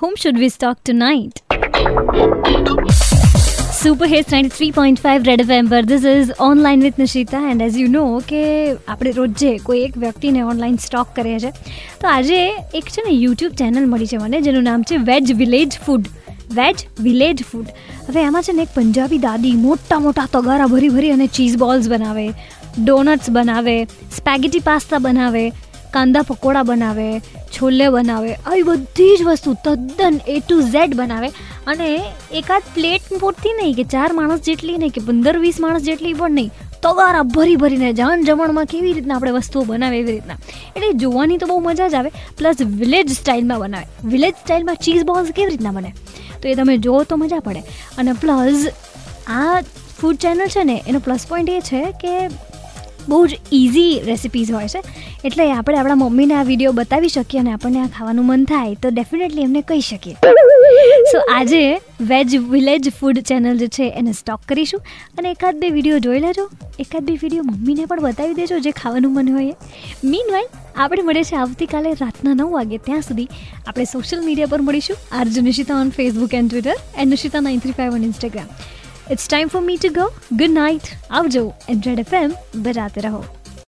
Whom should we stalk tonight? Super hits ninety three point five red F પર this is online with Nishita and as you know કે આપણે રોજે કોઈ એક વ્યક્તિને online stock કરીએ છીએ તો આજે એક છે ને યુટ્યુબ ચેનલ મળી છે મને જેનું નામ છે veg village food veg village food હવે એમાં છે ને એક પંજાબી દાદી મોટા મોટા તગારા ભરી ભરી અને ચીઝ બોલ્સ બનાવે ડોનટ્સ બનાવે સ્પેગેટી પાસ્તા બનાવે કાંદા પકોડા બનાવે છોલે બનાવે, આવી બધી જ વસ્તુ તદ્દન એ ટુ ઝેડ બનાવે. અને એકાદ પ્લેટ પૂરતી નહીં કે ચાર માણસ જેટલી નહીં કે પંદર વીસ માણસ જેટલી પણ નહીં તગારા ભરી ભરીને જાન જમણમાં કેવી રીતના આપણે વસ્તુઓ બનાવે એવી રીતના. એટલે જોવાની તો બહુ મજા જ આવે, પ્લસ વિલેજ સ્ટાઇલમાં બનાવે. વિલેજ સ્ટાઇલમાં ચીઝ બોલ્સ કેવી રીતના બને? તો એ તમે જુઓ તો મજા પડે. અને પ્લસ આ ફૂડ ચેનલ છે ને, એનો પ્લસ પોઈન્ટ એ છે કે બહુ જ ઇઝી રેસિપીઝ હોય છે. એટલે આપણે આપણા મમ્મીને આ વીડિયો બતાવી શકીએ અને આપણને આ ખાવાનું મન થાય, તો ડેફિનેટલી એમને કહી શકીએ. સો આજે વેજ વિલેજ ફૂડ ચેનલ જે છે, એને સ્ટોક કરીશું. અને એકાદ બે વીડિયો જોઈ લેજો. એકાદ બે વીડિયો મમ્મીને પણ બતાવી દેજો જે ખાવાનું મન હોય મીન વાઇલ આપણે મળે છે આવતીકાલે રાતના નવ વાગે. ત્યાં સુધી આપણે સોશિયલ મીડિયા પર મળીશું. RJ Nishita on Facebook and Twitter and Nishita nine three five on Instagram it's time for me to go good night आप जो एंड्रेड एफ एम बजाते रहो